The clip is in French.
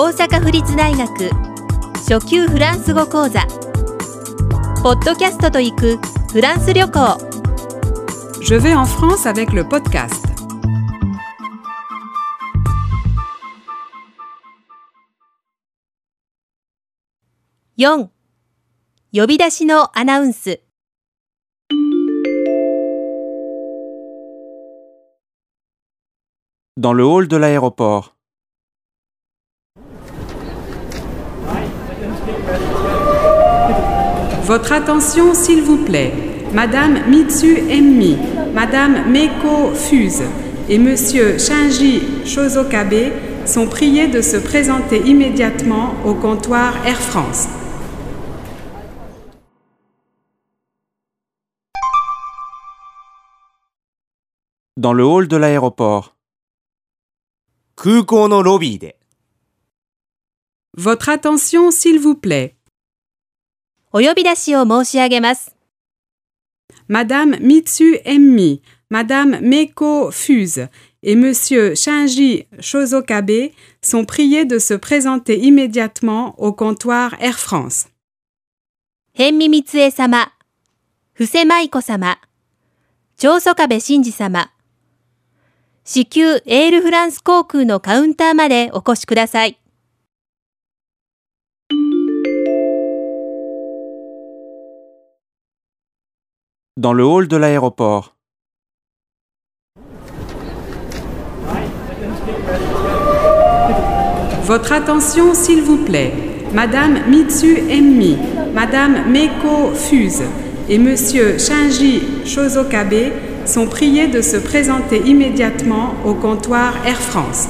大阪府立大学初級フランス語講座ポッドキャストと行くフランス旅行 Je vais en France avec le podcast. 4呼び出しのアナウンス Dans le hall de l'aéroport. Votre attention, s'il vous plaît. Madame Mitsu Emmi, Madame Meiko Fuse et Monsieur Shinji Shozokabe sont priés de se présenter immédiatement au comptoir Air France. Dans le hall de l'aéroport. 空港のロビーで Votre attention, s'il vous plaît. お呼び出しを申し上げます Madame Mitsu Emmi, Madame Meiko Fuse et Monsieur Shinji Shozokabe sont priés de se présenter immédiatement au comptoir Air France. 辺見光恵様布施舞子様長曽我部真二様至急エールフランス航空のカウンターまでお越しください Dans le hall de l'aéroport. Votre attention, s'il vous plaît. Madame Mitsu Emmi, Madame Meiko Fuse et Monsieur Shinji Shozokabe sont priés de se présenter immédiatement au comptoir Air France.